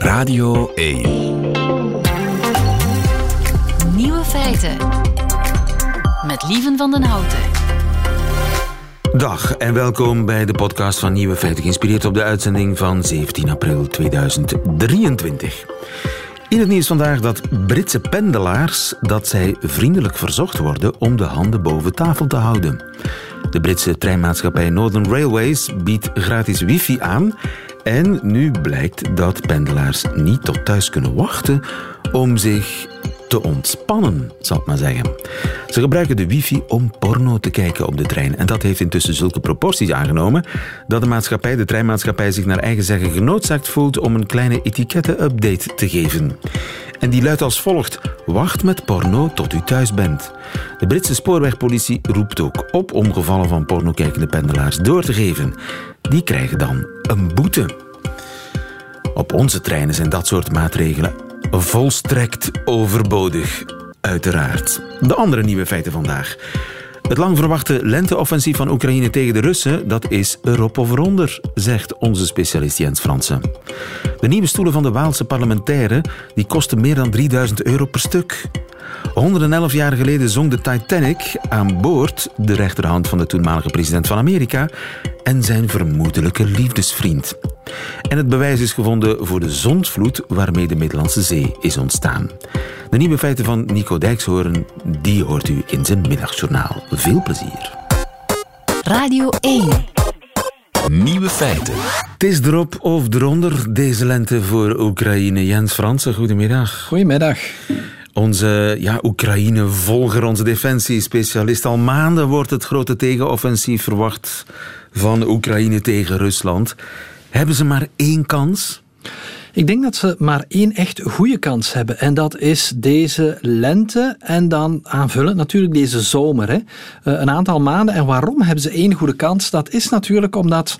Radio 1. Nieuwe feiten. Met Lieven van den Houten. Dag en welkom bij de podcast van Nieuwe Feiten, geïnspireerd op de uitzending van 17 april 2023. In het nieuws vandaag dat Britse pendelaars dat zij vriendelijk verzocht worden om de handen boven tafel te houden. De Britse treinmaatschappij Northern Railways biedt gratis wifi aan en nu blijkt dat pendelaars niet tot thuis kunnen wachten om zich te ontspannen, zal ik maar zeggen. Ze gebruiken de wifi om porno te kijken op de trein. En dat heeft intussen zulke proporties aangenomen dat de maatschappij, de treinmaatschappij, zich naar eigen zeggen genoodzaakt voelt om een kleine etiketten-update te geven. En die luidt als volgt: Wacht met porno tot u thuis bent. De Britse spoorwegpolitie roept ook op om gevallen van pornokijkende pendelaars door te geven. Die krijgen dan een boete. Op onze treinen zijn dat soort maatregelen volstrekt overbodig, uiteraard. De andere nieuwe feiten vandaag. Het lang verwachte lenteoffensief van Oekraïne tegen de Russen, dat is erop of eronder, zegt onze specialist Jens Fransen. De nieuwe stoelen van de Waalse parlementaire die kosten meer dan 3000 euro per stuk. 111 jaar geleden zong de Titanic aan boord de rechterhand van de toenmalige president van Amerika en zijn vermoedelijke liefdesvriend. En het bewijs is gevonden voor de zondvloed waarmee de Middellandse Zee is ontstaan. De nieuwe feiten van Nico Dijkshoorn, die hoort u in zijn middagjournaal. Veel plezier. Radio 1. Nieuwe feiten. Het is erop of eronder deze lente voor Oekraïne. Jens Fransen, goedemiddag. Goedemiddag. Onze ja, Oekraïne-volger, onze defensiespecialist. Al maanden wordt het grote tegenoffensief verwacht van Oekraïne tegen Rusland. Hebben ze maar één kans? Ik denk dat ze maar één echt goede kans hebben. En dat is deze lente en dan aanvullend natuurlijk deze zomer. Hè. Eh, een aantal maanden. En waarom hebben ze één goede kans? Dat is natuurlijk omdat...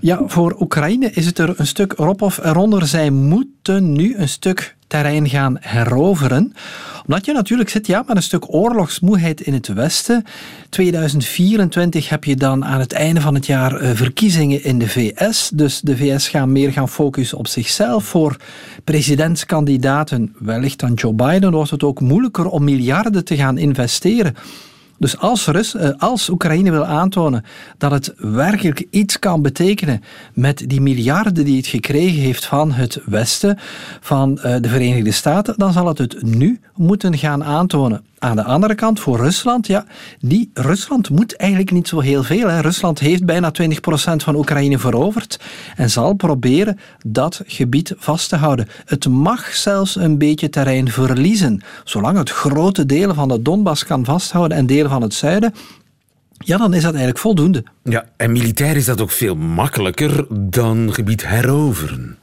Ja, voor Oekraïne is het er een stuk erop of eronder. Zij moeten nu een stuk terrein gaan heroveren. Omdat je natuurlijk zit ja, met een stuk oorlogsmoeheid in het Westen. 2024 heb je dan aan het einde van het jaar eh, verkiezingen in de VS. Dus de VS gaan meer gaan focussen op zichzelf. Voor presidentskandidaten, wellicht dan Joe Biden, wordt het ook moeilijker om miljarden te gaan investeren. Dus als, Rus, eh, als Oekraïne wil aantonen dat het werkelijk iets kan betekenen met die miljarden die het gekregen heeft van het Westen, van eh, de Verenigde Staten, dan zal het het nu moeten gaan aantonen. Aan de andere kant, voor Rusland, ja, die Rusland moet eigenlijk niet zo heel veel. Hè. Rusland heeft bijna 20% van Oekraïne veroverd en zal proberen dat gebied vast te houden. Het mag zelfs een beetje terrein verliezen, zolang het grote delen van de Donbass kan vasthouden en delen van het zuiden. Ja, dan is dat eigenlijk voldoende. Ja, en militair is dat ook veel makkelijker dan gebied heroveren.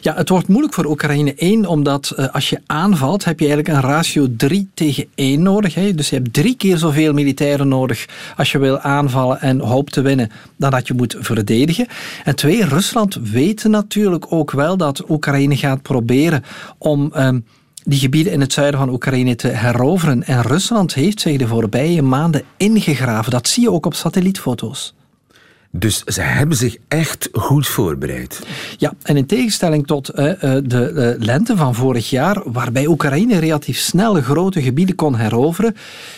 Ja, het wordt moeilijk voor Oekraïne 1, omdat uh, als je aanvalt, heb je eigenlijk een ratio 3 tegen 1 nodig. Hè? Dus je hebt drie keer zoveel militairen nodig als je wil aanvallen en hoopt te winnen, dan dat je moet verdedigen. En twee, Rusland weet natuurlijk ook wel dat Oekraïne gaat proberen om. Um, die gebieden in het zuiden van Oekraïne te heroveren. En Rusland heeft zich de voorbije maanden ingegraven. Dat zie je ook op satellietfoto's. Dus ze hebben zich echt goed voorbereid. Ja, en in tegenstelling tot uh, de uh, lente van vorig jaar, waarbij Oekraïne relatief snel grote gebieden kon heroveren,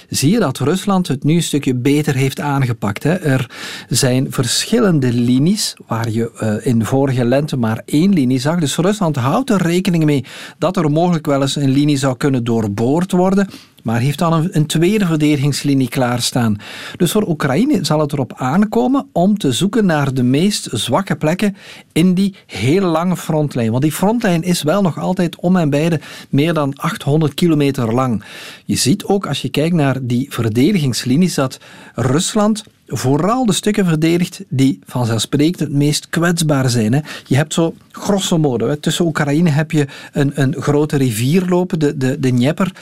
zie je dat Rusland het nu een stukje beter heeft aangepakt. Hè. Er zijn verschillende linies, waar je in de vorige lente maar één linie zag. Dus Rusland houdt er rekening mee dat er mogelijk wel eens een linie zou kunnen doorboord worden maar heeft dan een, tweede verdedigingslinie klaarstaan. Dus voor Oekraïne zal het erop aankomen om te zoeken naar de meest zwakke plekken in die hele lange frontlijn. Want die frontlijn is wel nog altijd om en bij de meer dan 800 kilometer lang. Je ziet ook als je kijkt naar die verdedigingslinies dat Rusland vooral de stukken verdedigt die vanzelfsprekend het meest kwetsbaar zijn. Je hebt zo, grosso modo, tussen Oekraïne heb je een, een grote rivier lopen, de, de, de Dnieper.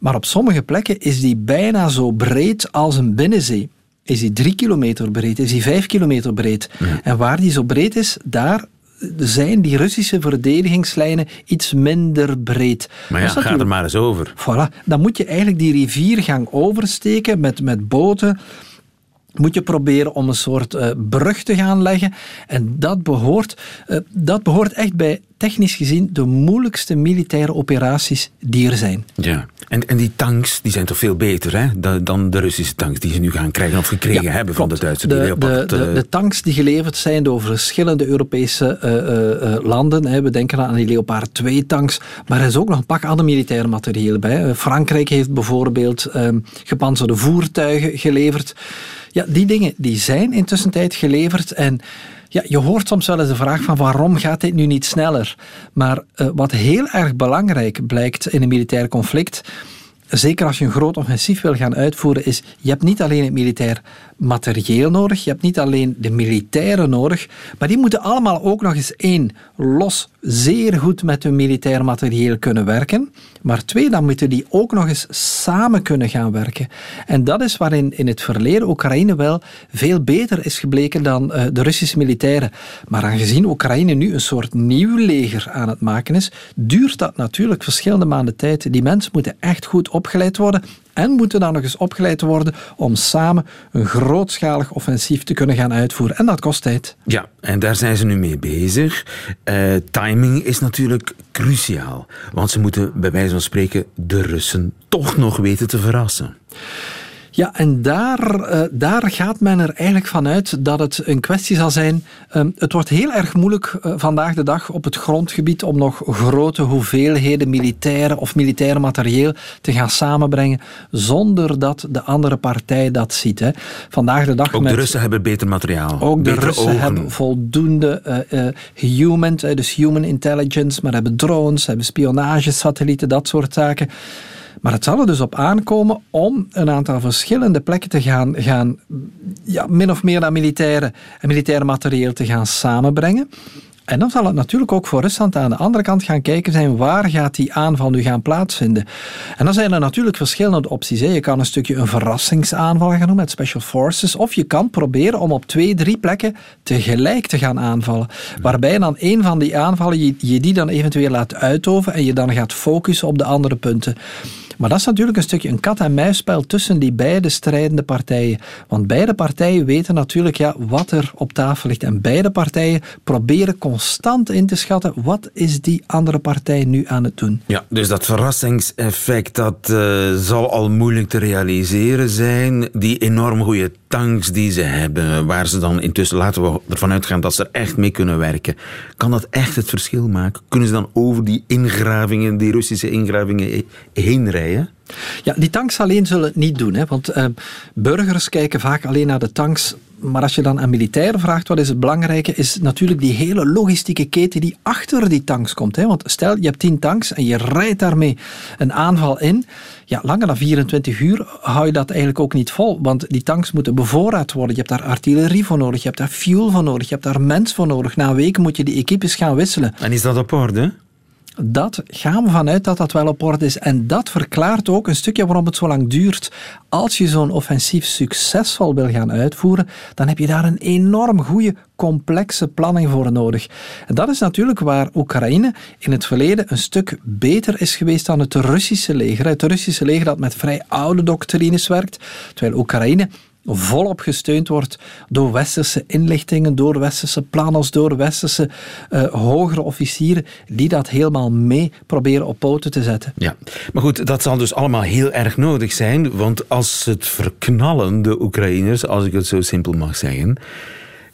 Maar op sommige plekken is die bijna zo breed als een binnenzee. Is die drie kilometer breed? Is die vijf kilometer breed? En waar die zo breed is, daar zijn die Russische verdedigingslijnen iets minder breed. Maar ja, ga er maar eens over. Voilà. Dan moet je eigenlijk die riviergang oversteken met, met boten moet je proberen om een soort uh, brug te gaan leggen. En dat behoort, uh, dat behoort echt bij technisch gezien de moeilijkste militaire operaties die er zijn. Ja, en, en die tanks die zijn toch veel beter hè, dan, dan de Russische tanks die ze nu gaan krijgen of gekregen hebben van de Duitsers. De, de, de, de, tanks die geleverd zijn door verschillende Europese uh, landen. Hè. We denken aan die Leopard 2 tanks, maar er is ook nog een pak ander militair materieel bij. Frankrijk heeft bijvoorbeeld uh, gepanzerde voertuigen geleverd. Ja, die dingen die zijn intussen tijd geleverd en ja, je hoort soms wel eens de vraag van waarom gaat dit nu niet sneller? Maar uh, wat heel erg belangrijk blijkt in een militair conflict, zeker als je een groot offensief wil gaan uitvoeren, is je hebt niet alleen het militair materieel nodig, je hebt niet alleen de militairen nodig, maar die moeten allemaal ook nog eens één, los zeer goed met hun militair materieel kunnen werken, maar twee, dan moeten die ook nog eens samen kunnen gaan werken. En dat is waarin in het verleden Oekraïne wel veel beter is gebleken dan uh, de Russische militairen. Maar aangezien Oekraïne nu een soort nieuw leger aan het maken is, duurt dat natuurlijk verschillende maanden tijd. Die mensen moeten echt goed opgeleid worden en moeten dan nog eens opgeleid worden om samen een grootschalig offensief te kunnen gaan uitvoeren. En dat kost tijd. Ja, en daar zijn ze nu mee bezig. Uh, timing is natuurlijk cruciaal, want ze moeten bij wijze van spreken de Russen toch nog weten te verrassen. Ja, en daar, uh, daar gaat men er eigenlijk vanuit dat het een kwestie zal zijn. Um, het wordt heel erg moeilijk uh, vandaag de dag op het grondgebied om nog grote hoeveelheden militaire of militair materieel te gaan samenbrengen zonder dat de andere partij dat ziet. Hè. Vandaag de dag. Ook met, de Russen hebben beter materiaal. Ook de Russen ogen. hebben voldoende uh, human, dus human intelligence, maar hebben drones, hebben spionagesatellieten, dat soort zaken. Maar het zal er dus op aankomen om een aantal verschillende plekken te gaan, gaan ja, min of meer dat militaire en militair materieel te gaan samenbrengen. En dan zal het natuurlijk ook voor Rusland aan de andere kant gaan kijken zijn waar gaat die aanval nu gaan plaatsvinden. En dan zijn er natuurlijk verschillende opties. Hè. Je kan een stukje een verrassingsaanval gaan doen met special forces. Of je kan proberen om op twee, drie plekken tegelijk te gaan aanvallen. Waarbij dan een van die aanvallen je, die dan eventueel laat uitoven en je dan gaat focussen op de andere punten. Maar dat is natuurlijk een stukje een kat-en-muisspel tussen die beide strijdende partijen. Want beide partijen weten natuurlijk ja, wat er op tafel ligt. En beide partijen proberen constant in te schatten wat is die andere partij nu aan het doen. Ja, dus dat verrassingseffect dat uh, zal al moeilijk te realiseren zijn. Die enorm goede tanks die ze hebben, waar ze dan intussen, laten we ervan uitgaan dat ze er echt mee kunnen werken. Kan dat echt het verschil maken? Kunnen ze dan over die ingravingen, die Russische ingravingen heen rijden? Ja, die tanks alleen zullen het niet doen. Hè, want uh, burgers kijken vaak alleen naar de tanks. Maar als je dan aan militairen vraagt wat is het belangrijke, is natuurlijk die hele logistieke keten die achter die tanks komt. Hè. Want stel, je hebt 10 tanks en je rijdt daarmee een aanval in. Ja, langer dan 24 uur hou je dat eigenlijk ook niet vol. Want die tanks moeten bevoorraad worden. Je hebt daar artillerie voor nodig, je hebt daar fuel voor nodig, je hebt daar mens voor nodig. Na een week moet je die equipes gaan wisselen. En is dat op orde? Dat gaan we vanuit dat dat wel op orde is. En dat verklaart ook een stukje waarom het zo lang duurt. Als je zo'n offensief succesvol wil gaan uitvoeren, dan heb je daar een enorm goede, complexe planning voor nodig. En dat is natuurlijk waar Oekraïne in het verleden een stuk beter is geweest dan het Russische leger. Het Russische leger dat met vrij oude doctrines werkt, terwijl Oekraïne volop gesteund wordt door westerse inlichtingen, door westerse planners, door westerse uh, hogere officieren, die dat helemaal mee proberen op poten te zetten. Ja, maar goed, dat zal dus allemaal heel erg nodig zijn, want als het verknallen, de Oekraïners, als ik het zo simpel mag zeggen,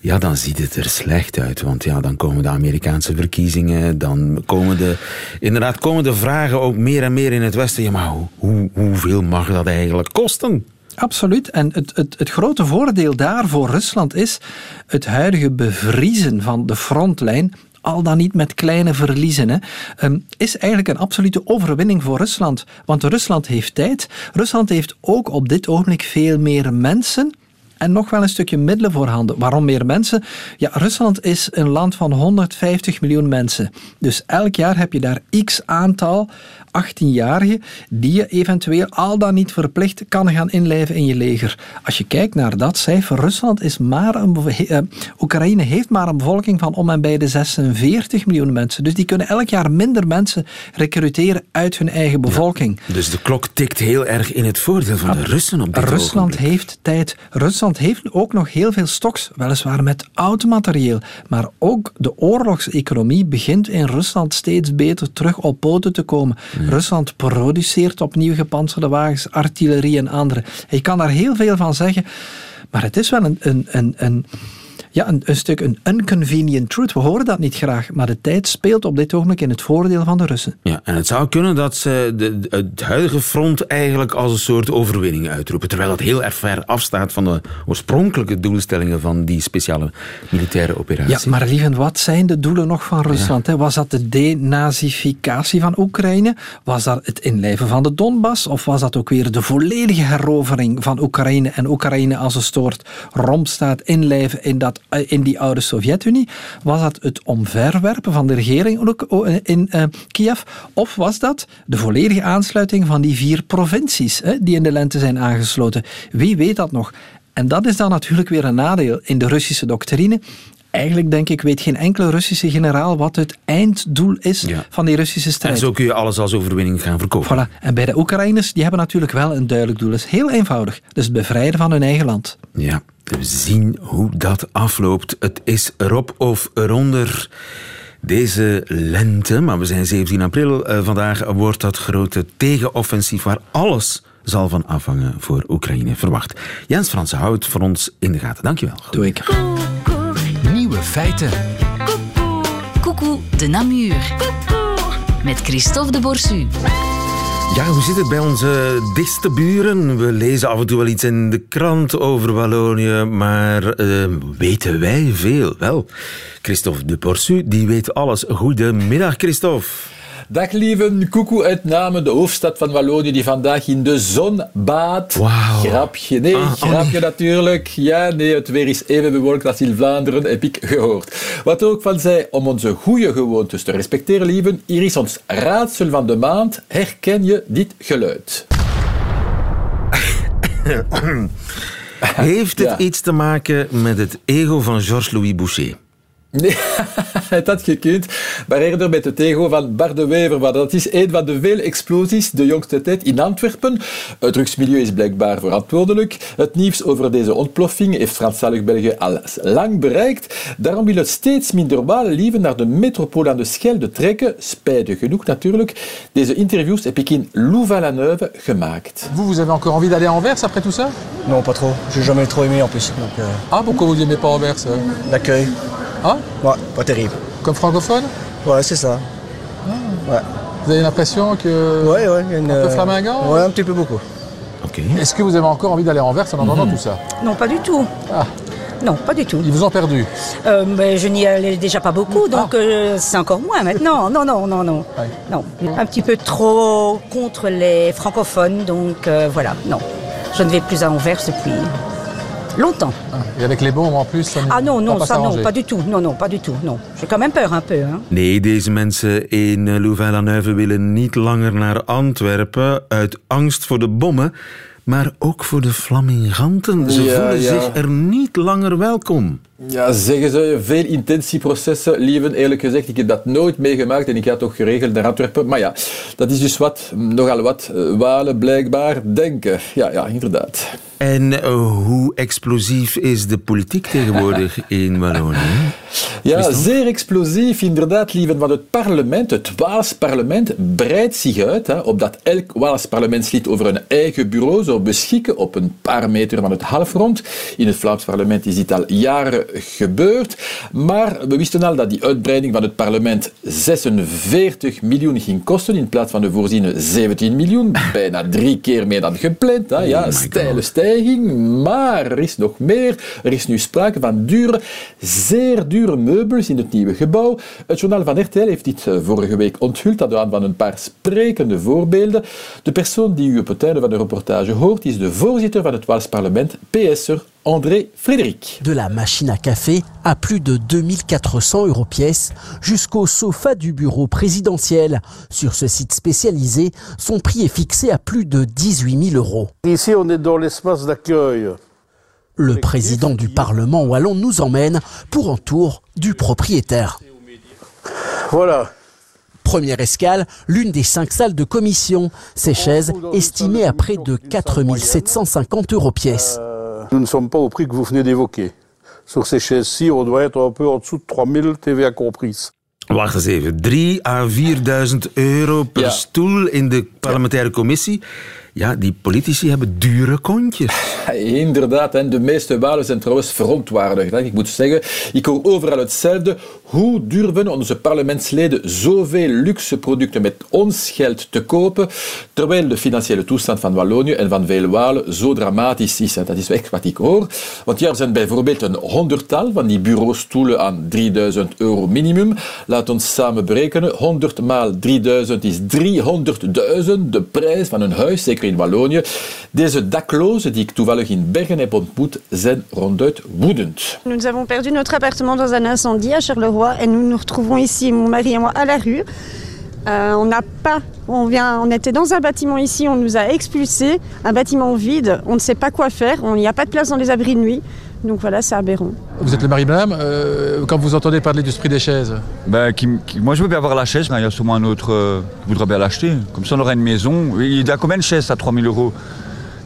ja, dan ziet het er slecht uit. Want ja, dan komen de Amerikaanse verkiezingen, dan komen de, inderdaad komen de vragen ook meer en meer in het Westen. Ja, maar hoe, hoeveel mag dat eigenlijk kosten? Absoluut. En het, het, het grote voordeel daar voor Rusland is het huidige bevriezen van de frontlijn al dan niet met kleine verliezen, hè, um, is eigenlijk een absolute overwinning voor Rusland. Want Rusland heeft tijd. Rusland heeft ook op dit ogenblik veel meer mensen en nog wel een stukje middelen voorhanden. Waarom meer mensen? Ja, Rusland is een land van 150 miljoen mensen. Dus elk jaar heb je daar x aantal 18-jarigen die je eventueel al dan niet verplicht kan gaan inlijven in je leger. Als je kijkt naar dat cijfer, Rusland is maar een uh, Oekraïne heeft maar een bevolking van om en bij de 46 miljoen mensen. Dus die kunnen elk jaar minder mensen recruteren uit hun eigen bevolking. Ja, dus de klok tikt heel erg in het voordeel van de Russen op dit Rusland ogenblik. heeft tijd. Rusland Rusland heeft ook nog heel veel stoks, weliswaar met oud materieel. Maar ook de oorlogseconomie begint in Rusland steeds beter terug op poten te komen. Rusland produceert opnieuw gepantserde wagens, artillerie en andere. Je kan daar heel veel van zeggen, maar het is wel een, een, een, een ja, een, een stuk een inconvenient truth. We horen dat niet graag, maar de tijd speelt op dit ogenblik in het voordeel van de Russen. Ja, en het zou kunnen dat ze de, de- het huidige front eigenlijk als een soort overwinning uitroepen, terwijl het heel erg ver afstaat van de oorspronkelijke doelstellingen van die speciale militaire operatie. Ja, maar lieve, wat zijn de doelen nog van Rusland? hè? Was dat de denazificatie van Oekraïne? Was dat het inlijven van de Donbass? Of was dat ook weer de volledige herovering van Oekraïne en Oekraïne als een soort rompstaat inlijven in, dat, in die oude Sovjet-Unie? Was dat het omverwerpen van de regering ook, eh, in eh, Kiev? Of was dat de volledige aansluiting van die vier provincies hè, die in de lente zijn aangesloten? Wie weet dat nog? En dat is dan natuurlijk weer een nadeel in de Russische doctrine. Eigenlijk denk ik, weet geen enkele Russische generaal wat het einddoel is Ja. van die Russische En strijd. zo kun je alles als overwinning gaan verkopen. Voilà. En bij de Oekraïners, die hebben natuurlijk wel een duidelijk doel. Dat is heel eenvoudig. Dus het bevrijden van hun eigen land. Ja, we zien hoe dat afloopt. Het is erop of eronder. Deze lente, maar we zijn 17 april, eh, vandaag wordt dat grote tegenoffensief waar alles zal van afhangen voor Oekraïne verwacht. Jens Fransen, hou het voor ons in de gaten. Dankjewel. Doe ik. Nieuwe feiten. Coucou de Namur. Met Christophe de Borsu. Ja, hoe zit het bij onze dichtste buren? We lezen af en toe wel iets in de krant over Wallonië, maar eh, weten wij veel? Wel, Christophe de Porsu, die weet alles. Goedemiddag, Christophe. Dag lieven, koekoe uit Namen, de hoofdstad van Wallonië, die vandaag in de zon. Wauw. Grapje, nee, Ah, oh grapje natuurlijk. Ja, nee, het weer is even bewolkt als in Vlaanderen, heb ik gehoord. Wat ook van zei, om onze goede gewoontes te respecteren, lieven, hier is ons raadsel van de maand. Herken je dit geluid? Heeft het Ja. iets te maken met het ego van Georges-Louis Boucher? Nee, het had gekund, maar eerder met het ego van Bart de Wever. Maar dat is een van de vele explosies de jongste tijd in Antwerpen. Het drugsmilieu is blijkbaar verantwoordelijk. Het nieuws over deze ontploffing heeft Franstalig België al lang bereikt. Daarom wil het steeds minder Walen lieven naar de metropool aan de Schelde trekken. Spijtig genoeg natuurlijk. Deze interviews heb ik in Louvain-la-Neuve gemaakt. Vous, vous avez encore envie d'aller à Anvers après tout ça Non, pas trop. J'ai jamais trop aimé en plus. Donc, euh, Ah, pourquoi vous n'aimez pas Anvers l'accueil, Ah, ouais, pas terrible. comme francophone Ouais, c'est ça. Ouais. Vous avez l'impression que... Ouais, ouais. il y a une, Un peu euh, flamingant Ouais, un petit peu beaucoup. Est-ce que vous avez encore envie d'aller à Anvers en entendant tout ça Non, pas du tout. Ah. Non, pas du tout. Ils vous ont perdu Euh, mais je n'y allais déjà pas beaucoup, donc euh, c'est encore moins maintenant. Non, non, non, non. Ouais. Non. Un petit peu trop contre les francophones, donc euh, voilà, non. Je ne vais plus à Anvers depuis longtemps. Ah, Et avec les bombes en plus, ça ne Ah non, non, pas ça non, pas du tout. Non, non, pas du tout, non. J'ai quand même peur un peu, hein. Nee, deze mensen in eh, Louvain-la-Neuve willen niet langer naar Antwerpen uit angst voor de bommen, maar ook voor de flaminganten. Ze Ja, voelen ja. zich er niet langer welkom. Ja, zeggen ze, veel intentieprocessen, lieven. Eerlijk gezegd, ik heb dat nooit meegemaakt en ik ga toch geregeld naar Antwerpen. Maar ja, dat is dus wat, nogal wat, eh, Walen blijkbaar denken. Ja, ja, inderdaad. En eh, hoe explosief is de politiek tegenwoordig in Wallonië? Ja, zeer explosief, inderdaad, lieven. Want het parlement, het Waals parlement, breidt zich uit, hè, opdat elk Waals parlementslid over een eigen bureau zou beschikken op een paar meter van het halfrond. In het Vlaams parlement is dit al jaren gebeurd. Maar we wisten al dat die uitbreiding van het parlement 46 miljoen ging kosten in plaats van de voorziene 17 miljoen. Bijna drie keer meer dan gepland. Hè. Ja, my steile stijging. Maar er is nog meer. Er is nu sprake van dure, zeer dure meubels in het nieuwe gebouw. Het journaal van RTL heeft dit eh, vorige week onthuld aan de hand van een paar sprekende voorbeelden. De persoon die u op het einde van de reportage hoort is de voorzitter van het Waals parlement, PS'er André Frédéric. De la machine à café à plus de 2400 euros pièce jusqu'au sofa du bureau présidentiel. Sur ce site spécialisé, son prix est fixé à plus de 18 000 euros. Ici, on est dans l'espace d'accueil. Le président du Parlement wallon nous emmène pour un tour du propriétaire. Voilà. Première escale, l'une des cinq salles de commission. Ces chaises estimées à près de 4 750 euros pièce. Euh, nous ne sommes pas au prix que vous venez d'évoquer. Sur ces chaises-ci, on doit être un peu en dessous de 3000 TVA compris. Wacht eens even. 3 à 4000 euro per Ja. stoel in de parlementaire commissie. Ja, die politici hebben dure kontjes. Inderdaad, en de meeste Walen zijn trouwens verontwaardigd. Ik moet zeggen, ik hoor overal hetzelfde. Hoe durven onze parlementsleden zoveel luxe producten met ons geld te kopen, terwijl de financiële toestand van Wallonië en van Walen zo dramatisch is? Dat is echt wat ik hoor. Want ja, er zijn bijvoorbeeld een honderdtal van die bureaustoelen aan 3000 euro minimum. Laat ons samen berekenen. 100 maal 3000 is 300.000, de prijs van een huis, zeker in Wallonië. Deze daklozen die ik toevallig in Bergen heb ontmoet, zijn ronduit woedend. Nous avons perdu notre appartement dans un incendie à Charleroi et nous nous retrouvons ici, mon mari et moi, à la rue. Euh, on n'a pas, on vient, on était dans un bâtiment ici, on nous a expulsés, un bâtiment vide, on ne sait pas quoi faire, on- il n'y a pas de place dans les abris de nuit, donc voilà, c'est aberrant. Vous êtes le mari madame, euh, quand vous entendez parler du prix des chaises, Ben, qui, qui- moi, je veux bien avoir la chaise, mais il y a sûrement un autre euh, qui voudrait bien l'acheter. Comme ça, on aurait une maison. Il y a combien de chaises à 3000 euros?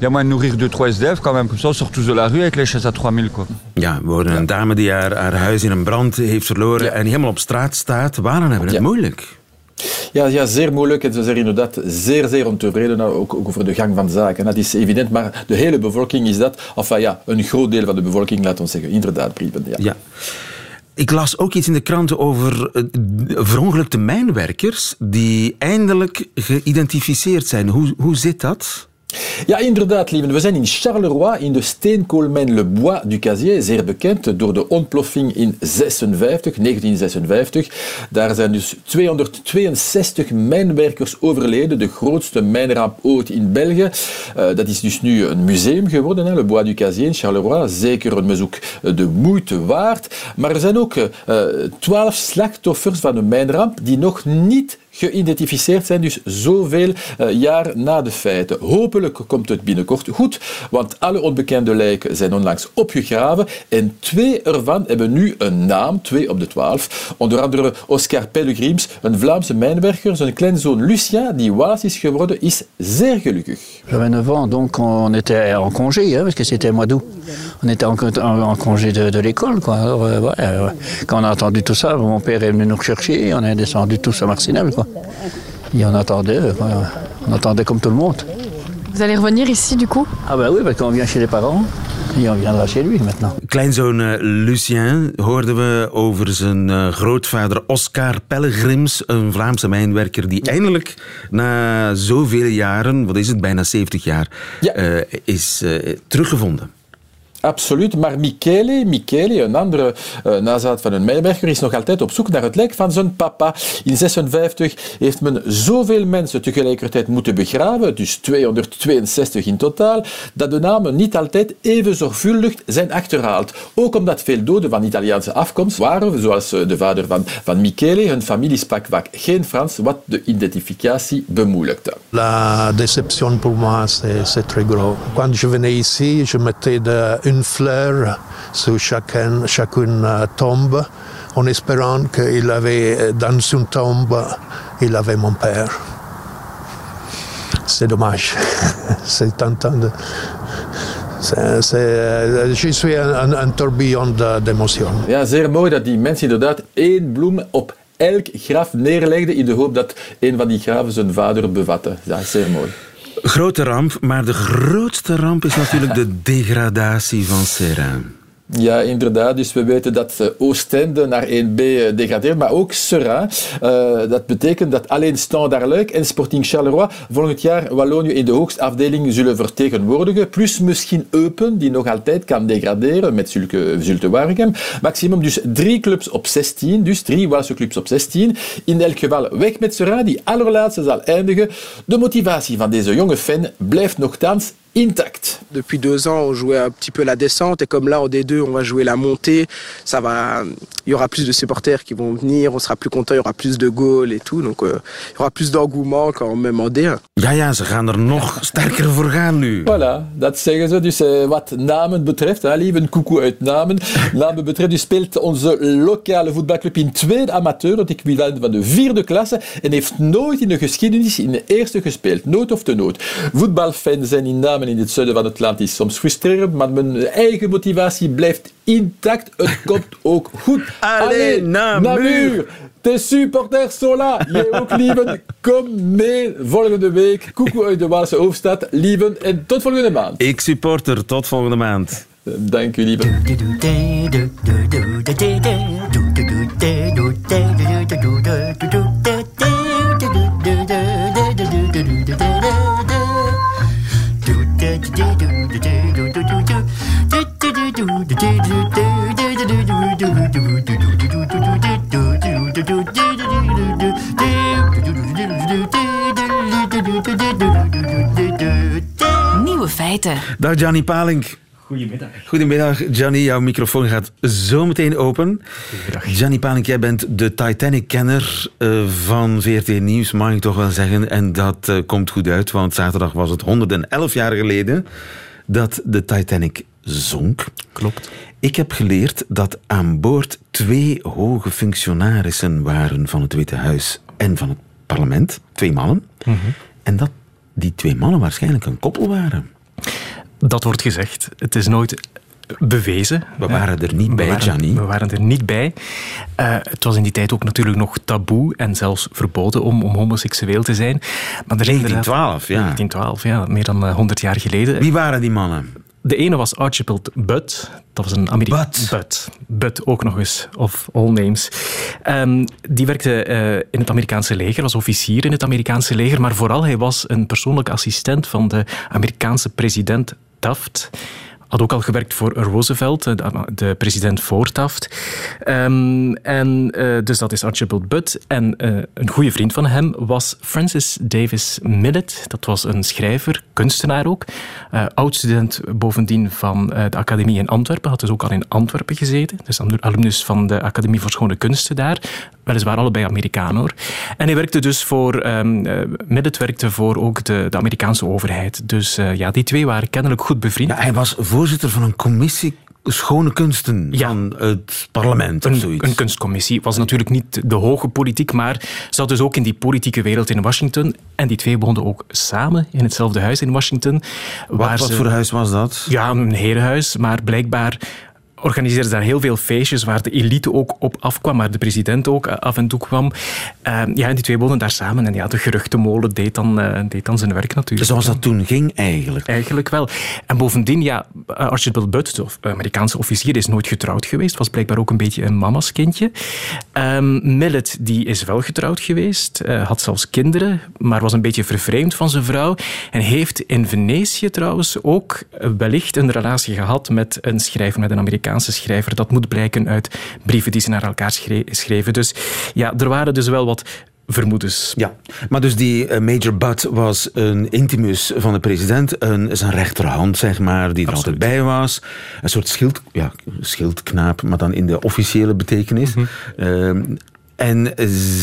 Il y a moyen de nourrir 2-3 SDF quand même. Comme ça, tous de la rue avec les chaises à 3000. Quoi. Ja, we horen een dame die haar, haar huis in een brand heeft verloren en helemaal op straat staat. Walen hebben het Ja. moeilijk. Ja, ja, zeer moeilijk. En ze zijn inderdaad zeer, zeer ontevreden nou, ook, ook over de gang van zaken. Dat is evident, maar de hele bevolking is dat. Enfin ja, een groot deel van de bevolking, laat ons zeggen. Inderdaad, Brieven. Ja. Ja. Ik las ook iets in de kranten over eh, verongelukte mijnwerkers die eindelijk geïdentificeerd zijn. Hoe, hoe zit dat? Ja, inderdaad, lieven. We zijn in Charleroi, in de steenkoolmijn Le Bois du Casier, zeer bekend door de ontploffing in 56, 1956. Daar zijn dus 262 mijnwerkers overleden, de grootste mijnramp ooit in België. Eh, dat is dus nu een museum geworden, Le Bois du Casier in Charleroi. Zeker een bezoek eh, de moeite waard. Maar er zijn ook twaalf slachtoffers van een mijnramp die nog niet geïdentificeerd zijn, dus zoveel eh, jaar na de feiten. Hopelijk komt het binnenkort goed, want alle onbekende lijken zijn onlangs opgegraven en twee ervan hebben nu een naam, twee op de twaalf. Onder andere Oscar Pellegrims, een Vlaamse mijnwerker, zijn kleinzoon Lucien, die Waals is geworden, is zeer gelukkig. J'avais 9 ans, donc on était en congé, hein, parce que c'était mois d'août. On était en, congé de, de l'école, quoi. Euh, quand on a entendu tout ça, mon père est venu nous rechercher, on est descendu tous à Marcinelle, quoi. Et on attendait, euh, on attendait comme tout le monde. Vous allez revenir ici du coup Ah bah oui, parce qu'on vient chez les parents, et on viendra chez lui maintenant. Kleinzoon eh, Lucien hoorden we over zijn eh, grootvader Oscar Pellegrims, een Vlaamse mijnwerker die eindelijk na zoveel jaren, wat is het, bijna 70 jaar, eh, is eh, teruggevonden. Absoluut, maar Michele, Michele, een andere uh, nazaat van een mijnwerker, is nog altijd op zoek naar het lijk van zijn papa. In 56 heeft men zoveel mensen tegelijkertijd moeten begraven, dus 262 in totaal, dat de namen niet altijd even zorgvuldig zijn achterhaald. Ook omdat veel doden van Italiaanse afkomst waren, zoals eh, de vader van, van Michele. Hun familie sprak geen Frans, wat de identificatie bemoeilijkte. La déception pour moi, c'est très gros. Quand je venais ici, je mettais de, une fleur sur chacun, chacune euh, tombe, en espérant qu'il avait, euh, dans une tombe, il avait mon père. C'est dommage. c'est tentant de... c'est- c'est- euh, je suis un, un- un tourbillon d'émotions. Ja, zeer mooi dat die mensen inderdaad één bloem op elk graf neerlegden in de hoop dat een van die graven zijn vader bevatte. Ja, zeer mooi. Grote ramp, maar de grootste ramp is natuurlijk de degradatie van Serrain. Ja, inderdaad. Dus we weten dat eh, Oostende naar 1B eh, degradeert, maar ook Sera. Eh, dat betekent dat alleen Standard Luik en Sporting Charleroi volgend jaar Wallonië in de hoogste afdeling zullen vertegenwoordigen. Plus misschien Eupen, die nog altijd kan degraderen met Zulke, Zulte. Maximum dus drie clubs op 16, dus drie Waalse clubs op 16. In elk geval weg met Sera, die allerlaatste zal eindigen. De motivatie van deze jonge fan blijft nogthans intact. Depuis deux ans, on jouait un petit peu la descente et comme là en D2, on va jouer la montée. Ça va, il y aura plus de supporters qui vont venir, on sera plus content, il y aura plus de goals et tout, donc euh, il y aura plus d'engouement quand même en D1. Ja, ja, ze gaan er nog sterker voor gaan nu. Voilà, dat zeggen ze. Dus eh, wat namen betreft, hè, lieve koekoe uit namen. Namen betreft, dus speelt onze lokale voetbalclub in tweede amateur, het equivalent van de vierde klasse, en heeft nooit in de geschiedenis in de eerste gespeeld. Nooit of te nooit. Voetbalfans zijn in naam samen in het zuiden van het land is soms frustrerend, maar mijn eigen motivatie blijft intact. Het komt ook goed. Allez, Namur. De supporters sont là. Jij ook, lieven. Kom mee volgende week. Koekoe uit de Waalse hoofdstad. Lieven, en tot volgende maand. Ik supporter. Tot volgende maand. Dank u, lieven. Feiten. Dag Gianni Palink. Goedemiddag. Goedemiddag, Gianni. Jouw microfoon gaat zo meteen open. Gianni Palink, jij bent de Titanic-kenner eh, van VRT Nieuws, mag ik toch wel zeggen. En dat eh, komt goed uit, want zaterdag was het 111 jaar geleden dat de Titanic zonk. Klopt. Ik heb geleerd dat aan boord twee hoge functionarissen waren van het Witte Huis en van het parlement. Twee mannen. Mhm. En dat die twee mannen waarschijnlijk een koppel waren. Dat wordt gezegd. Het is nooit bewezen. We waren er niet bij, Gianni. We waren er niet bij. Uh, het was in die tijd ook natuurlijk nog taboe en zelfs verboden om, om homoseksueel te zijn. Maar er 1912, ja. 1912, ja. Meer dan uh, 100 jaar geleden. Wie waren die mannen? De ene was Archibald Butt. Dat was een Amerikaan. Butt. Butt. Butt ook nog eens. Of all names. Um, die werkte uh, in het Amerikaanse leger, was officier in het Amerikaanse leger. Maar vooral, hij was een persoonlijke assistent van de Amerikaanse president Taft had ook al gewerkt voor Roosevelt, de, de president voor Taft. Um, en uh, dus dat is Archibald Butt. En uh, een goede vriend van hem was Francis Davis Millet. Dat was een schrijver, kunstenaar ook. Uh, oud-student bovendien van de academie in Antwerpen. Had dus ook al in Antwerpen gezeten. Dus alumnus van de Academie voor Schone Kunsten daar. Weliswaar allebei Amerikaan hoor. En hij werkte dus voor... Um, Millet werkte voor ook de, de Amerikaanse overheid. Dus ja, die twee waren kennelijk goed bevriend. Hij was voorzitter van een commissie schone kunsten ja. van het parlement of zoiets. Een kunstcommissie was natuurlijk niet de hoge politiek, maar zat dus ook in die politieke wereld in Washington. En die twee woonden ook samen in hetzelfde huis in Washington. Wat, wat ze, voor huis was dat? Ja, een herenhuis, maar blijkbaar organiseerde daar heel veel feestjes waar de elite ook op afkwam, waar de president ook af en toe kwam. Uh, ja, en die twee woonden daar samen. En ja, de geruchtenmolen deed dan, uh, deed dan zijn werk natuurlijk. Zoals dat toen ging eigenlijk? Eigenlijk wel. En bovendien, ja, Archibald Butt, de Amerikaanse officier, is nooit getrouwd geweest. Was blijkbaar ook een beetje een mama's kindje. Um, Millet, die is wel getrouwd geweest. Uh, had zelfs kinderen, maar was een beetje vervreemd van zijn vrouw. En heeft in Venetië trouwens ook wellicht een relatie gehad met een schrijver, met een Amerikaanse schrijver. Dat moet blijken uit brieven die ze naar elkaar schreven. Dus ja, er waren dus wel wat vermoedens. Ja, maar dus die uh, Major Butt was een intimus van de president, een, zijn rechterhand, zeg maar, die er Absoluut. altijd bij was. Een soort schild, ja, schildknaap, maar dan in de officiële betekenis. Mhm. Uh, en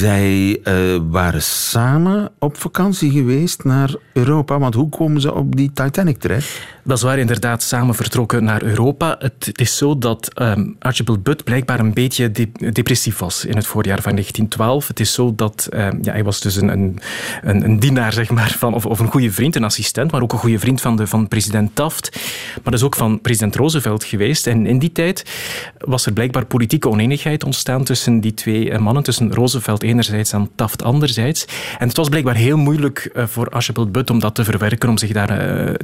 zij uh, waren samen op vakantie geweest naar Europa. Want hoe komen ze op die Titanic terecht? Dat is waar, inderdaad, samen vertrokken naar Europa. Het is zo dat um, Archibald Butt blijkbaar een beetje de depressief was in het voorjaar van 1912. Het is zo dat um, ja, hij was dus een, een, een, dienaar, zeg maar, van, of, of, een goede vriend, een assistent, maar ook een goede vriend van, de, van president Taft. Maar dus ook van president Roosevelt geweest. En in die tijd was er blijkbaar politieke oneenigheid ontstaan tussen die twee mannen, tussen Roosevelt enerzijds en Taft anderzijds. En het was blijkbaar heel moeilijk uh, voor Archibald Butt om dat te verwerken, om zich daar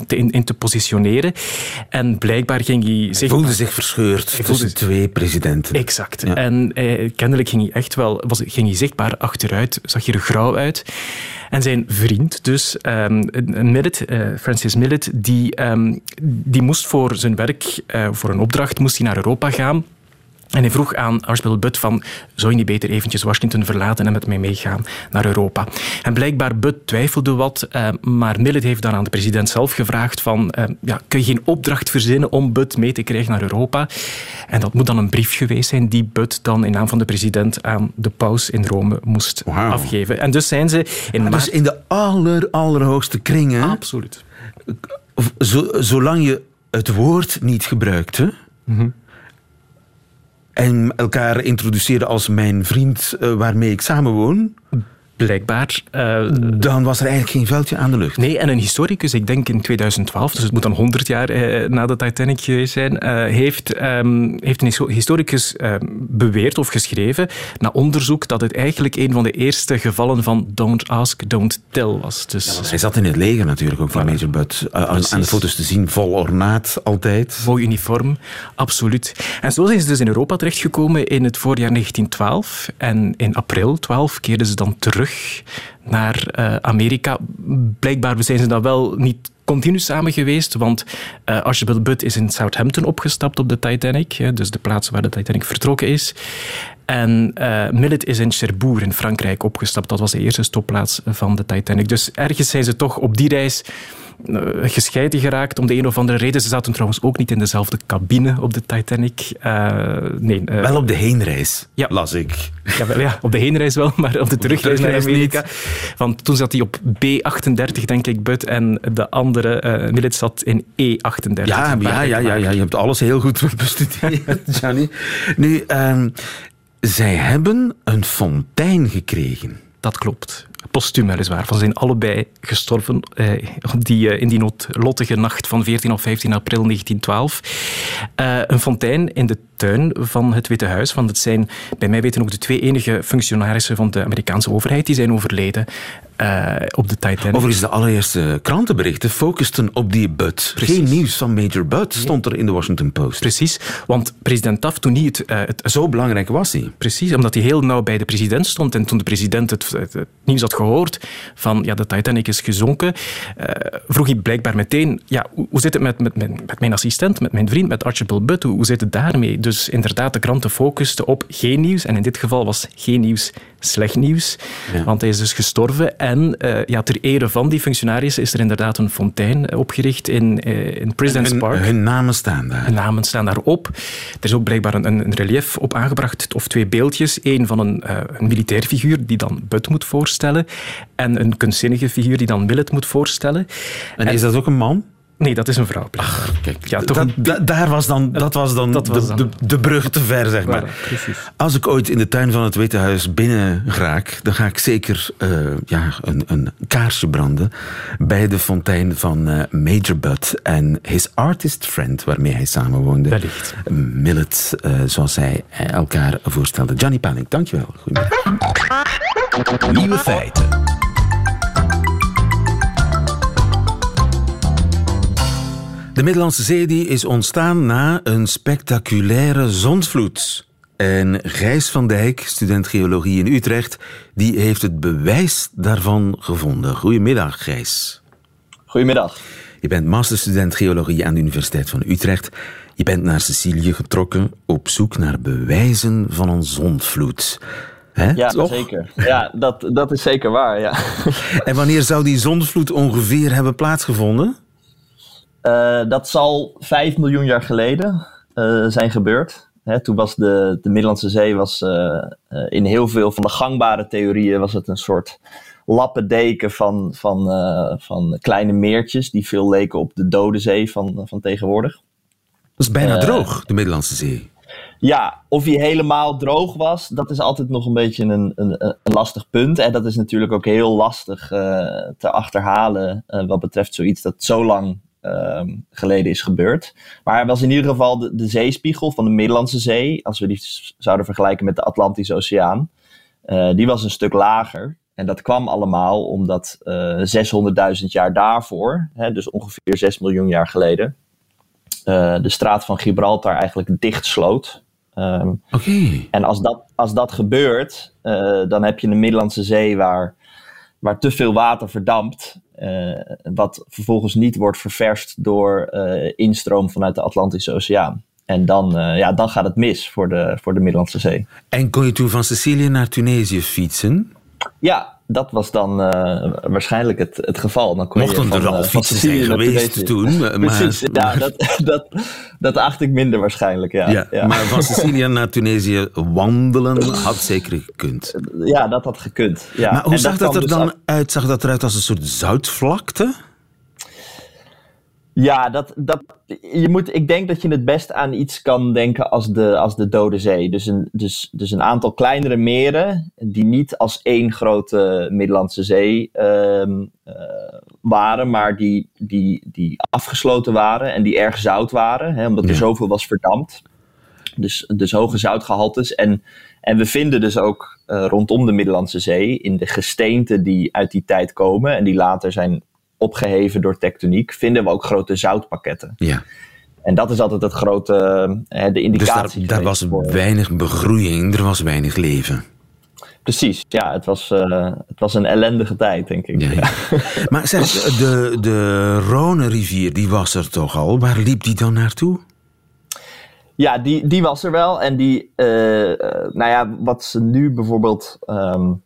te, in, in te positioneren. En blijkbaar ging hij zich... Hij voelde zich verscheurd hij tussen voelde... twee presidenten. Exact. Ja. En eh, kennelijk ging hij echt wel... Was, ging hij zichtbaar achteruit, zag hij er grauw uit. En zijn vriend, dus um, Millet, uh, Francis Millet, die, um, die moest voor zijn werk, uh, voor een opdracht, moest hij naar Europa gaan. En hij vroeg aan Archibald Butt van, zou je niet beter eventjes Washington verlaten en met mij meegaan naar Europa? En blijkbaar Butt twijfelde wat, uh, maar Millet heeft dan aan de president zelf gevraagd van, uh, ja, kun je geen opdracht verzinnen om Butt mee te krijgen naar Europa? En dat moet dan een brief geweest zijn die Butt dan in naam van de president aan de paus in Rome moest wow. afgeven. En dus zijn ze... In dus in de aller, allerhoogste kringen... Absoluut. Zo, zolang je het woord niet gebruikt, hè? Mm -hmm en elkaar introduceerde als mijn vriend uh, waarmee ik samenwoon, blijkbaar. Uh, dan was er eigenlijk geen veldje aan de lucht. Nee, en een historicus, ik denk in 2012, dus het moet dan 100 jaar uh, na de Titanic geweest zijn, uh, heeft, um, heeft een historicus ehm, beweerd of geschreven na onderzoek dat het eigenlijk een van de eerste gevallen van don't ask, don't tell was. Dus, ja, hij zat in het leger natuurlijk ook van Major Butt. aan de foto's te zien, vol ornaat altijd. Mooi uniform, absoluut. En zo zijn ze dus in Europa terechtgekomen in het voorjaar 1912. En in april 12 keerden ze dan terug naar uh, Amerika. Blijkbaar zijn ze dan wel niet continu samen geweest, want uh, Archibald Butt is in Southampton opgestapt op de Titanic, dus de plaats waar de Titanic vertrokken is. En uh, Millet is in Cherbourg in Frankrijk opgestapt. Dat was de eerste stopplaats van de Titanic. Dus ergens zijn ze toch op die reis uh, gescheiden geraakt om de een of andere reden. Ze zaten trouwens ook niet in dezelfde cabine op de Titanic. Uh, nee, wel op de heenreis, ja. las ik. Ja, wel, ja, op de heenreis wel, maar op de terugreis naar Amerika. Niet. Want toen zat hij op B38, denk ik, Bud. En de andere, Millet, zat in E38. Ja, ja, ja, ja, ja, je hebt alles heel goed bestudeerd, Johnny. Nu, um, zij hebben een fontein gekregen. Dat klopt. Postuum weliswaar. Ze zijn allebei gestorven eh, die, eh, in die noodlottige nacht van 14 of 15 april 1912. Uh, een fontein in de tuin van het Witte Huis. Want het zijn bij mij weten ook de twee enige functionarissen van de Amerikaanse overheid die zijn overleden uh, op de Titanic. Overigens, de allereerste krantenberichten focusten op die Butt. Precies. Geen nieuws van Major Butt stond er in de Washington Post. Precies, want president Taft toen niet... Het, uh, het, Zo belangrijk was hij. Precies, omdat hij heel nauw bij de president stond. En toen de president het, het, het nieuws had gehoord van ja, de Titanic is gezonken, uh, vroeg hij blijkbaar meteen, ja, hoe, zit het met, met, met, met, mijn assistent, met mijn vriend, met Archibald Butt? Hoe, hoe zit het daarmee? Dus inderdaad, de kranten focusten op geen nieuws. En in dit geval was geen nieuws slecht nieuws, ja. want hij is dus gestorven. En uh, ja, ter ere van die functionarissen is er inderdaad een fontein opgericht in, uh, in President's Park. Hun namen staan daar. Hun namen staan daarop. Er is ook blijkbaar een, een relief op aangebracht, of twee beeldjes. Eén van een, uh, een militair figuur die dan Bud moet voorstellen, en een kunstzinnige figuur die dan Millet moet voorstellen. En, en is dat ook een man? Nee, dat is een vrouw. Ach, kijk, ja, toch daar was dan, dat was dan, dat was de, dan. De, de, brug te ver, zeg maar. precies. Als ik ooit in de tuin van het Witte Huis binnen raak, dan ga ik zeker uh, ja, een, een kaarsje branden bij de fontein van uh, Major Butt en his artist friend, waarmee hij samenwoonde. Wellicht. Millet, uh, zoals hij elkaar voorstelde. Johnny Panik, dankjewel. Goedemiddag. Nieuwe feiten. De Middellandse Zee die is ontstaan na een spectaculaire zondvloed. En Gijs van Dijk, student geologie in Utrecht, die heeft het bewijs daarvan gevonden. Goedemiddag, Gijs. Goedemiddag. Je bent masterstudent geologie aan de Universiteit van Utrecht. Je bent naar Sicilië getrokken op zoek naar bewijzen van een zondvloed. Hè, ja, toch? zeker. Ja, dat, dat is zeker waar, ja. En wanneer zou die zondvloed ongeveer hebben plaatsgevonden? Uh, dat zal 5 miljoen jaar geleden uh, zijn gebeurd. Hè, toen was de, de Middellandse Zee was, uh, in heel veel van de gangbare theorieën was het een soort lappendeken van, van, van kleine meertjes die veel leken op de Dode Zee van, van tegenwoordig. Dat is bijna droog, de Middellandse Zee. Ja, of hij helemaal droog was, dat is altijd nog een beetje een, een, een lastig punt. En dat is natuurlijk ook heel lastig te achterhalen wat betreft zoiets dat zo lang um, geleden is gebeurd. Maar er was in ieder geval de, de, zeespiegel van de Middellandse Zee, als we die zouden vergelijken met de Atlantische Oceaan, uh, die was een stuk lager. En dat kwam allemaal omdat uh, 600.000 jaar daarvoor, hè, dus ongeveer 6 miljoen jaar geleden, uh, de straat van Gibraltar eigenlijk dichtsloot. Um. Okay. En als dat, als dat gebeurt, uh, dan heb je een Middellandse Zee waar, waar te veel water verdampt. Uh, wat vervolgens niet wordt ververst door uh, instroom vanuit de Atlantische Oceaan. En dan, uh, ja, dan gaat het mis voor de, voor de Middellandse Zee. En kon je toen van Sicilië naar Tunesië fietsen? Ja, dat was dan waarschijnlijk het, het geval. Dan kon Mochten je van, er al fietsen zijn geweest toen. Maar, Precies, ja, dat, dat, dat acht ik minder waarschijnlijk. Ja. Ja, ja. Maar van Sicilië naar Tunesië wandelen had zeker gekund. Ja, dat had gekund. Ja. Maar hoe en zag dat, er dus dan af- uit? Zag dat eruit als een soort zoutvlakte? Ja, dat, dat, je moet, ik denk dat je het best aan iets kan denken als de, als de Dode Zee. Dus een, dus, dus een aantal kleinere meren die niet als één grote Middellandse Zee ehm, eh, waren, maar die, die, die afgesloten waren en die erg zout waren, hè, omdat er zoveel was verdampt. Dus, dus hoge zoutgehaltes. En, en we vinden dus ook eh, rondom de Middellandse Zee in de gesteenten die uit die tijd komen en die later zijn opgeheven door tectoniek, vinden we ook grote zoutpakketten. Ja. En dat is altijd het grote, eh, de indicatie. Dus daar, daar was weinig begroeiing, er was weinig leven. Precies, ja, het was, uh, het was een ellendige tijd, denk ik. Ja, maar zeg, de, de Rhône-rivier, die was er toch al? Waar liep die dan naartoe? Ja, die, die was er wel. En die, uh, nou ja, wat ze nu bijvoorbeeld um,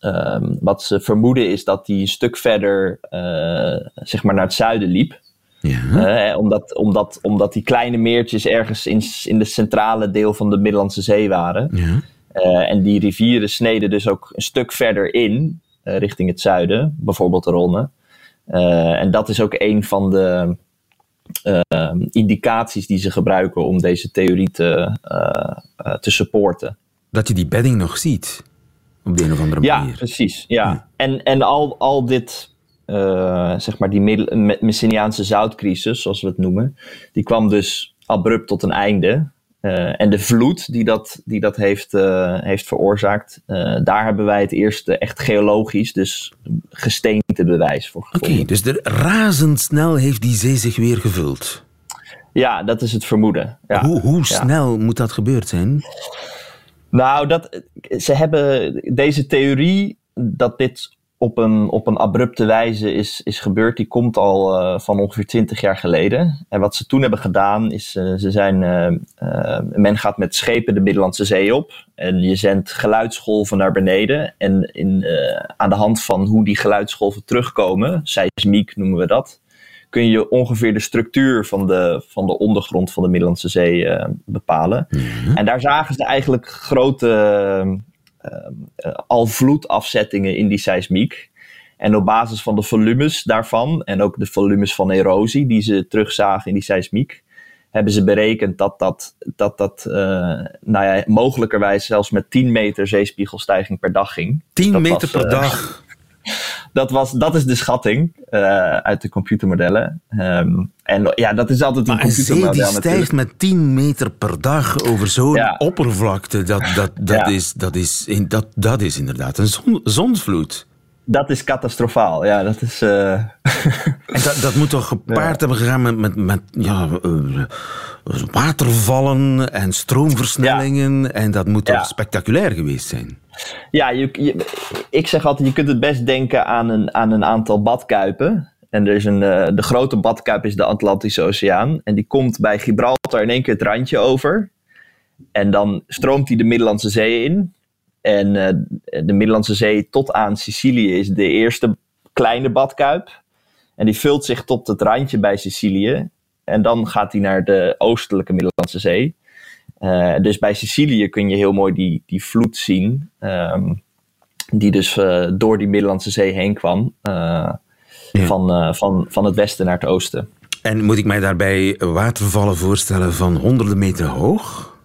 Um, wat ze vermoeden is dat hij een stuk verder uh, zeg maar naar het zuiden liep. Ja. Uh, omdat, omdat, omdat die kleine meertjes ergens in, in de centrale deel van de Middellandse Zee waren. Ja. Uh, en die rivieren sneden dus ook een stuk verder in, richting het zuiden, bijvoorbeeld de Ronne. en dat is ook een van de ehm, indicaties die ze gebruiken om deze theorie te, te supporten. Dat je die bedding nog ziet? Op de een of andere ja, manier. Precies, ja, En, en al, al dit, uh, zeg maar, die Messiniaanse zoutcrisis, zoals we het noemen, die kwam dus abrupt tot een einde. Uh, en de vloed die dat, die dat heeft, uh, heeft veroorzaakt, daar hebben wij het eerste echt geologisch, dus gesteentebewijs voor gevonden. Oké, okay, dus er razendsnel heeft die zee zich weer gevuld. Ja, dat is het vermoeden. Ja. Hoe, hoe snel moet dat gebeurd zijn? Nou, dat, ze hebben deze theorie dat dit op een, op een abrupte wijze is, is gebeurd, die komt al uh, van ongeveer 20 jaar geleden. En wat ze toen hebben gedaan is, uh, ze zijn, uh, men gaat met schepen de Middellandse Zee op en je zendt geluidsgolven naar beneden. En in, aan de hand van hoe die geluidsgolven terugkomen, seismiek noemen we dat, kun je ongeveer de structuur van de, van de ondergrond van de Middellandse Zee uh, bepalen. Mhm. En daar zagen ze eigenlijk grote uh, uh, al vloedafzettingen in die seismiek. En op basis van de volumes daarvan en ook de volumes van erosie die ze terugzagen in die seismiek, hebben ze berekend dat dat, dat, dat nou ja, mogelijkerwijs zelfs met 10 meter zeespiegelstijging per dag ging. 10 dus meter was, per dag? dat, was, dat is de schatting uh, uit de computermodellen. Um, en ja, dat is altijd een maar computermodel. Een zee die stijgt met 10 meter per dag over zo'n ja. oppervlakte. Dat, dat, dat, ja. is, dat, is, dat, dat is inderdaad een zon, zonsvloed. Dat is catastrofaal, ja. Dat, is, uh... en dat, dat moet toch gepaard hebben gegaan met, met, met ja, uh, watervallen en stroomversnellingen. En dat moet toch spectaculair geweest zijn? Ja, je, ik zeg altijd, je kunt het best denken aan een, aan een aantal badkuipen. En er is een, uh, de grote badkuip is de Atlantische Oceaan. En die komt bij Gibraltar in één keer het randje over. En dan stroomt hij de Middellandse Zee in. En uh, de Middellandse Zee tot aan Sicilië is de eerste kleine badkuip. En die vult zich tot het randje bij Sicilië. En dan gaat hij naar de oostelijke Middellandse Zee. Uh, dus bij Sicilië kun je heel mooi die, die vloed zien. Um, die dus uh, door die Middellandse Zee heen kwam. Ja. van, van, van het westen naar het oosten. En moet ik mij daarbij watervallen voorstellen van honderden meter hoog?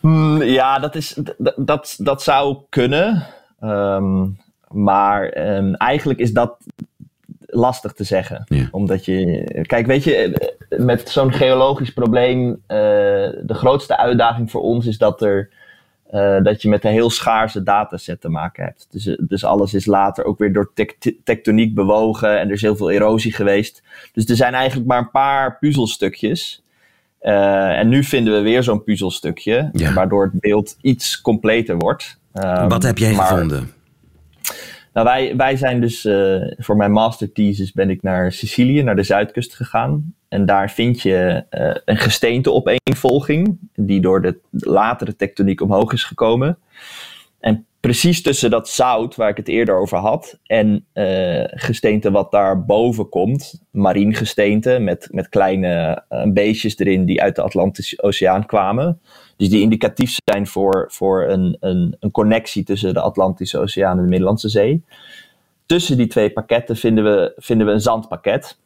Mm, ja, dat, is, dat, dat zou kunnen. Um, maar um, eigenlijk is dat lastig te zeggen. Ja. Omdat je. Kijk, weet je, met zo'n geologisch probleem. Uh, de grootste uitdaging voor ons is dat er. Uh, dat je met een heel schaarse dataset te maken hebt. Dus, dus alles is later ook weer door tek tectoniek bewogen en er is heel veel erosie geweest. Dus er zijn eigenlijk maar een paar puzzelstukjes. Uh, en nu vinden we weer zo'n puzzelstukje, ja. waardoor het beeld iets completer wordt. Um, Wat heb jij maar, gevonden? Nou, wij, wij zijn dus uh, voor mijn masterthesis ben ik naar Sicilië, naar de zuidkust gegaan. En daar vind je uh, een gesteenteopeenvolging die door de latere tectoniek omhoog is gekomen. En precies tussen dat zout waar ik het eerder over had en uh, gesteente wat daar boven komt, marien gesteente met, met kleine beestjes erin die uit de Atlantische Oceaan kwamen. Dus die indicatief zijn voor, voor een, een, een connectie tussen de Atlantische Oceaan en de Middellandse Zee. Tussen die twee pakketten vinden we, vinden we een zandpakket.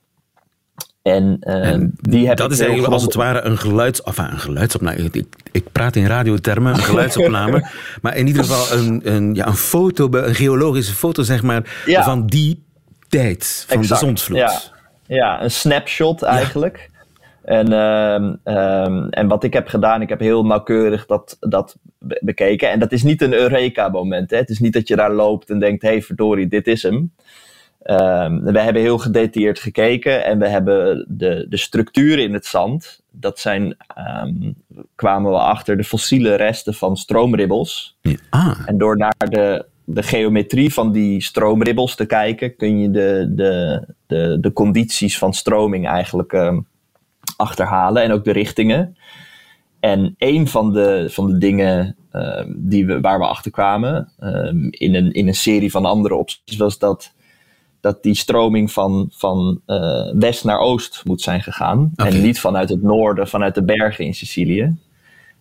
En, uh, die heb dat is eigenlijk als het ware een geluids... Enfin, een geluidsopname. Ik, ik praat in radiotermen, een geluidsopname. maar in ieder geval een, een, ja, een foto, een geologische foto, zeg maar, Ja. van die tijd, van Exact, de zondvloed. Ja, ja een snapshot eigenlijk. En, ehm, ehm, en wat ik heb gedaan, ik heb heel nauwkeurig dat, dat be- bekeken. En dat is niet een Eureka-moment. Het is niet dat je daar loopt en denkt: hé, hey, verdorie, dit is hem. Ehm, we hebben heel gedetailleerd gekeken en we hebben de, de structuren in het zand. Dat zijn, ehm, kwamen we achter de fossiele resten van stroomribbels. Ah. En door naar de, de geometrie van die stroomribbels te kijken, kun je de, de, de, de condities van stroming eigenlijk ehm, achterhalen en ook de richtingen. En een van de, van de dingen die we, waar we achter kwamen in, een, in een serie van andere opties was dat, dat die stroming van, van eh, west naar oost moet zijn gegaan. En niet vanuit het noorden, vanuit de bergen in Sicilië.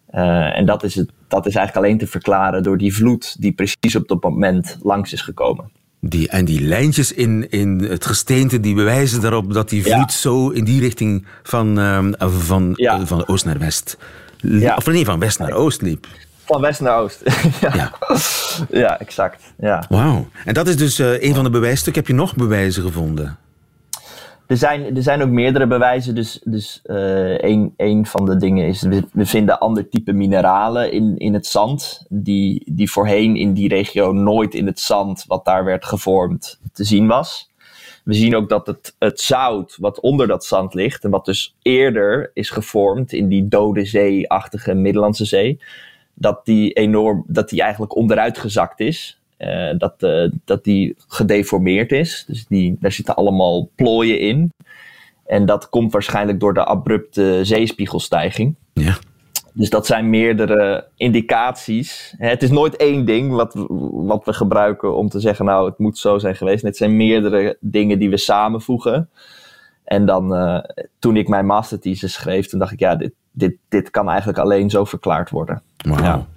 Eh, en dat is, het, dat is eigenlijk alleen te verklaren door die vloed die precies op dat moment langs is gekomen. Die, en die lijntjes in, in het gesteente die bewijzen daarop dat die vloed zo in die richting van, ehm, van, van oost naar west. liep. Of nee, van west naar oost liep. Van west naar oost. ja. ja. exact. Ja. Wauw. En dat is dus eh, een van de bewijsstukken. Heb je nog bewijzen gevonden? Er zijn, er zijn ook meerdere bewijzen. Dus, dus eh, een, een van de dingen is, we, we vinden ander type mineralen in, in het zand. Die, die voorheen in die regio nooit in het zand wat daar werd gevormd te zien was. We zien ook dat het, het zout wat onder dat zand ligt. En wat dus eerder is gevormd in die dode zee-achtige Middellandse Zee. Dat die, enorm, dat die eigenlijk onderuit gezakt is. Eh, dat, eh, dat die gedeformeerd is. Dus die, daar zitten allemaal plooien in. En dat komt waarschijnlijk door de abrupte zeespiegelstijging. Ja. Dus dat zijn meerdere indicaties. Het is nooit één ding wat, wat we gebruiken om te zeggen, nou, het moet zo zijn geweest. Het zijn meerdere dingen die we samenvoegen. En dan, eh, toen ik mijn masterthesis schreef, toen dacht ik, ja, dit, dit, dit kan eigenlijk alleen zo verklaard worden. Wauw.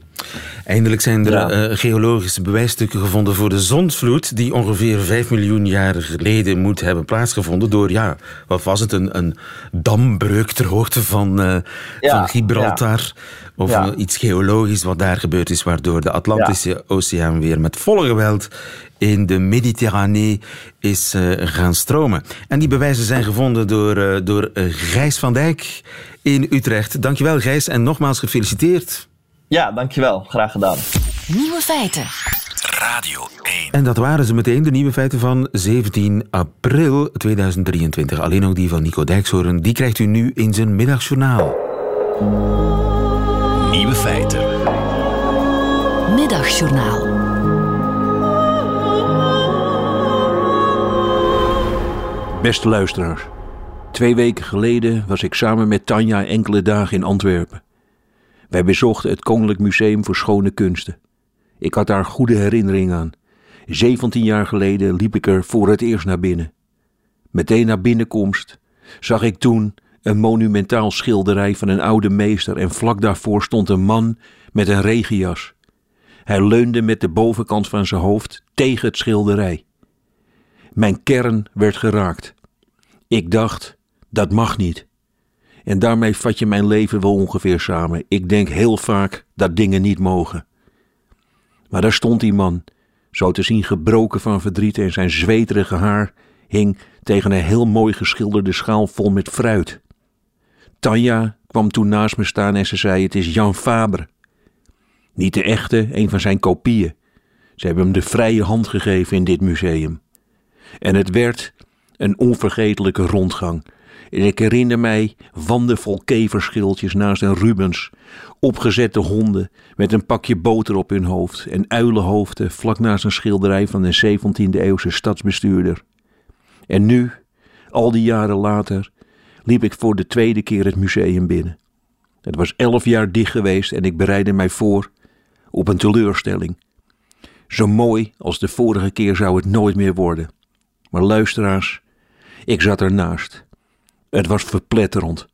Eindelijk zijn er eh, geologische bewijsstukken gevonden voor de zondvloed, die ongeveer 5 miljoen jaar geleden moet hebben plaatsgevonden door, ja, wat was het, een, een dambreuk ter hoogte van, eh, Ja, van Gibraltar. Of Ja. iets geologisch wat daar gebeurd is, waardoor de Atlantische Oceaan weer met volle geweld in de Mediterranee is eh, gaan stromen. En die bewijzen zijn gevonden door, eh, door eh, Gijs van Dijk in Utrecht. Dankjewel Gijs en nogmaals gefeliciteerd. Ja, dankjewel. Graag gedaan. Nieuwe feiten. Radio 1. En dat waren ze meteen, de nieuwe feiten van 17 april 2023. Alleen ook die van Nico Dijkshoorn, die krijgt u nu in zijn middagjournaal. Nieuwe feiten. Middagjournaal. Beste luisteraars, twee weken geleden was ik samen met Tanja enkele dagen in Antwerpen. Wij bezochten het Koninklijk Museum voor Schone Kunsten. Ik had daar goede herinneringen aan. 17 jaar geleden liep ik er voor het eerst naar binnen. Meteen na binnenkomst zag ik toen een monumentaal schilderij van een oude meester en vlak daarvoor stond een man met een regenjas. Hij leunde met de bovenkant van zijn hoofd tegen het schilderij. Mijn kern werd geraakt. Ik dacht, dat mag niet. En daarmee vat je mijn leven wel ongeveer samen. Ik denk heel vaak dat dingen niet mogen. Maar daar stond die man, zo te zien gebroken van verdriet en zijn zweterige haar hing tegen een heel mooi geschilderde schaal vol met fruit. Tanja kwam toen naast me staan en ze zei: Het is Jan Fabre. Niet de echte, een van zijn kopieën. Ze hebben hem de vrije hand gegeven in dit museum. En het werd een onvergetelijke rondgang. En ik herinner mij wanden vol keverschildjes naast een Rubens, opgezette honden met een pakje boter op hun hoofd en uilenhoofden vlak naast een schilderij van een 17e eeuwse stadsbestuurder. En nu, al die jaren later, liep ik voor de tweede keer het museum binnen. Het was elf jaar dicht geweest en ik bereidde mij voor op een teleurstelling. Zo mooi als de vorige keer zou het nooit meer worden. Maar luisteraars, ik zat ernaast. Het was verpletterend.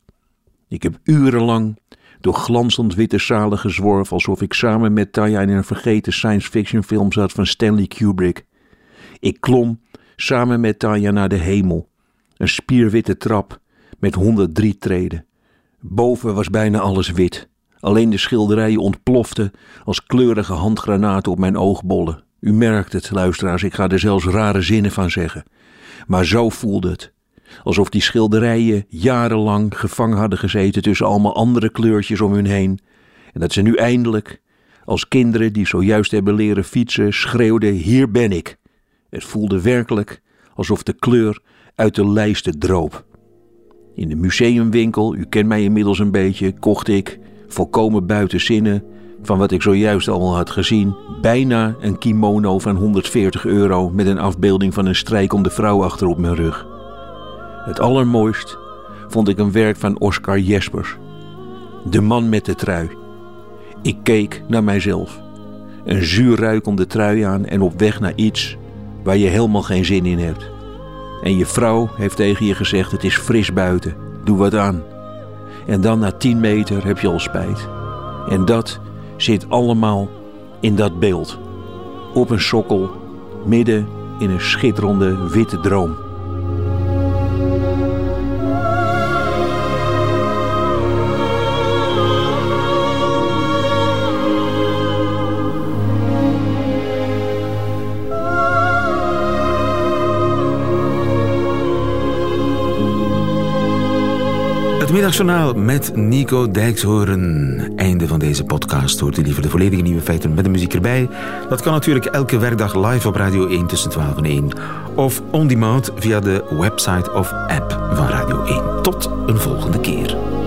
Ik heb urenlang door glanzend witte zalen gezworven alsof ik samen met Tanja in een vergeten science fiction film zat van Stanley Kubrick. Ik klom samen met Tanja naar de hemel. Een spierwitte trap met 103 treden. Boven was bijna alles wit. Alleen de schilderijen ontploften als kleurige handgranaten op mijn oogbollen. U merkt het, luisteraars, ik ga er zelfs rare zinnen van zeggen. Maar zo voelde het. Alsof die schilderijen jarenlang gevangen hadden gezeten tussen allemaal andere kleurtjes om hun heen. En dat ze nu eindelijk, als kinderen die zojuist hebben leren fietsen, schreeuwden: Hier ben ik. Het voelde werkelijk alsof de kleur uit de lijsten droop. In de museumwinkel, u kent mij inmiddels een beetje, kocht ik, volkomen buiten zinnen, van wat ik zojuist allemaal had gezien, bijna een kimono van 140 euro met een afbeelding van een strijkende vrouw achter op mijn rug. Het allermooist vond ik een werk van Oscar Jespers. De man met de trui. Ik keek naar mijzelf. Een zuur ruikende trui aan en op weg naar iets waar je helemaal geen zin in hebt. En je vrouw heeft tegen je gezegd: Het is fris buiten, doe wat aan. En dan na 10 meter heb je al spijt. En dat zit allemaal in dat beeld. Op een sokkel, midden in een schitterende witte droom. Middagjournaal met Nico Dijkshoorn. Einde van deze podcast. Hoort u liever de volledige nieuwe feiten met de muziek erbij? Dat kan natuurlijk elke werkdag live op Radio 1 tussen 12 en 1. Of on demand via de website of app van Radio 1. Tot een volgende keer.